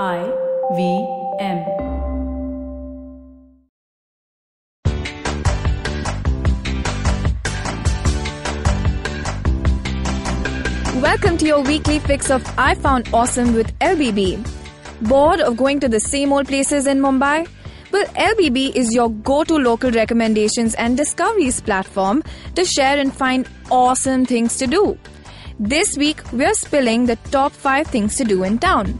I V M. Welcome to your weekly fix of I Found Awesome with LBB. Bored of going to the same old places in Mumbai? Well, LBB is your go to local recommendations and discoveries platform to share and find awesome things to do. This week, we're spilling the top 5 things to do in town.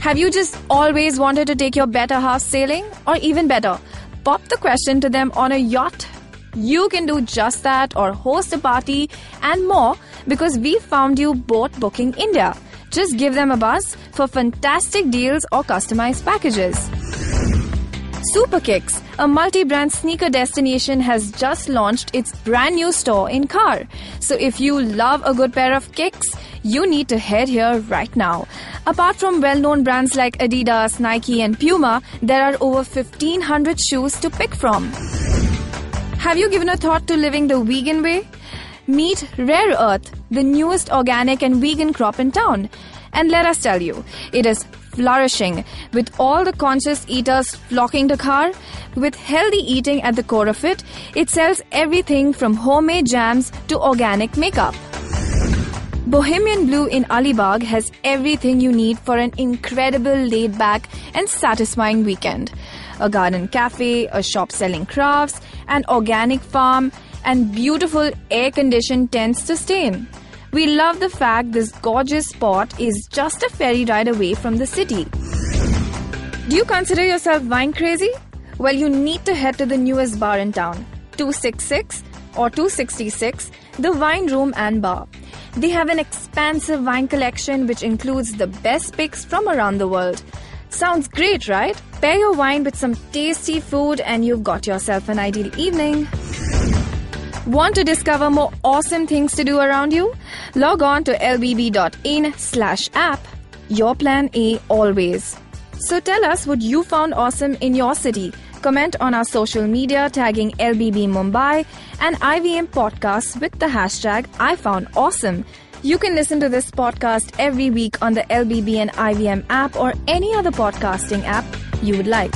Have you just always wanted to take your better half sailing? Or even better, pop the question to them on a yacht? You can do just that or host a party and more because we found you boat booking India. Just give them a buzz for fantastic deals or customized packages. Super Kicks, a multi brand sneaker destination, has just launched its brand new store in Khar. So if you love a good pair of kicks, you need to head here right now. Apart from well known brands like Adidas, Nike, and Puma, there are over 1500 shoes to pick from. Have you given a thought to living the vegan way? Meet Rare Earth, the newest organic and vegan crop in town. And let us tell you, it is flourishing with all the conscious eaters flocking to Khar. With healthy eating at the core of it, it sells everything from homemade jams to organic makeup. Bohemian Blue in Alibag has everything you need for an incredible laid back and satisfying weekend. A garden cafe, a shop selling crafts, an organic farm, and beautiful air conditioned tents to stay in. We love the fact this gorgeous spot is just a ferry ride away from the city. Do you consider yourself wine crazy? Well, you need to head to the newest bar in town, 266 or 266, the Wine Room and Bar. They have an expansive wine collection which includes the best picks from around the world. Sounds great, right? Pair your wine with some tasty food and you've got yourself an ideal evening. Want to discover more awesome things to do around you? Log on to lbb.in slash app. Your plan A always. So tell us what you found awesome in your city. Comment on our social media tagging LBB Mumbai and IVM Podcasts with the hashtag I found awesome. You can listen to this podcast every week on the LBB and IVM app or any other podcasting app you would like.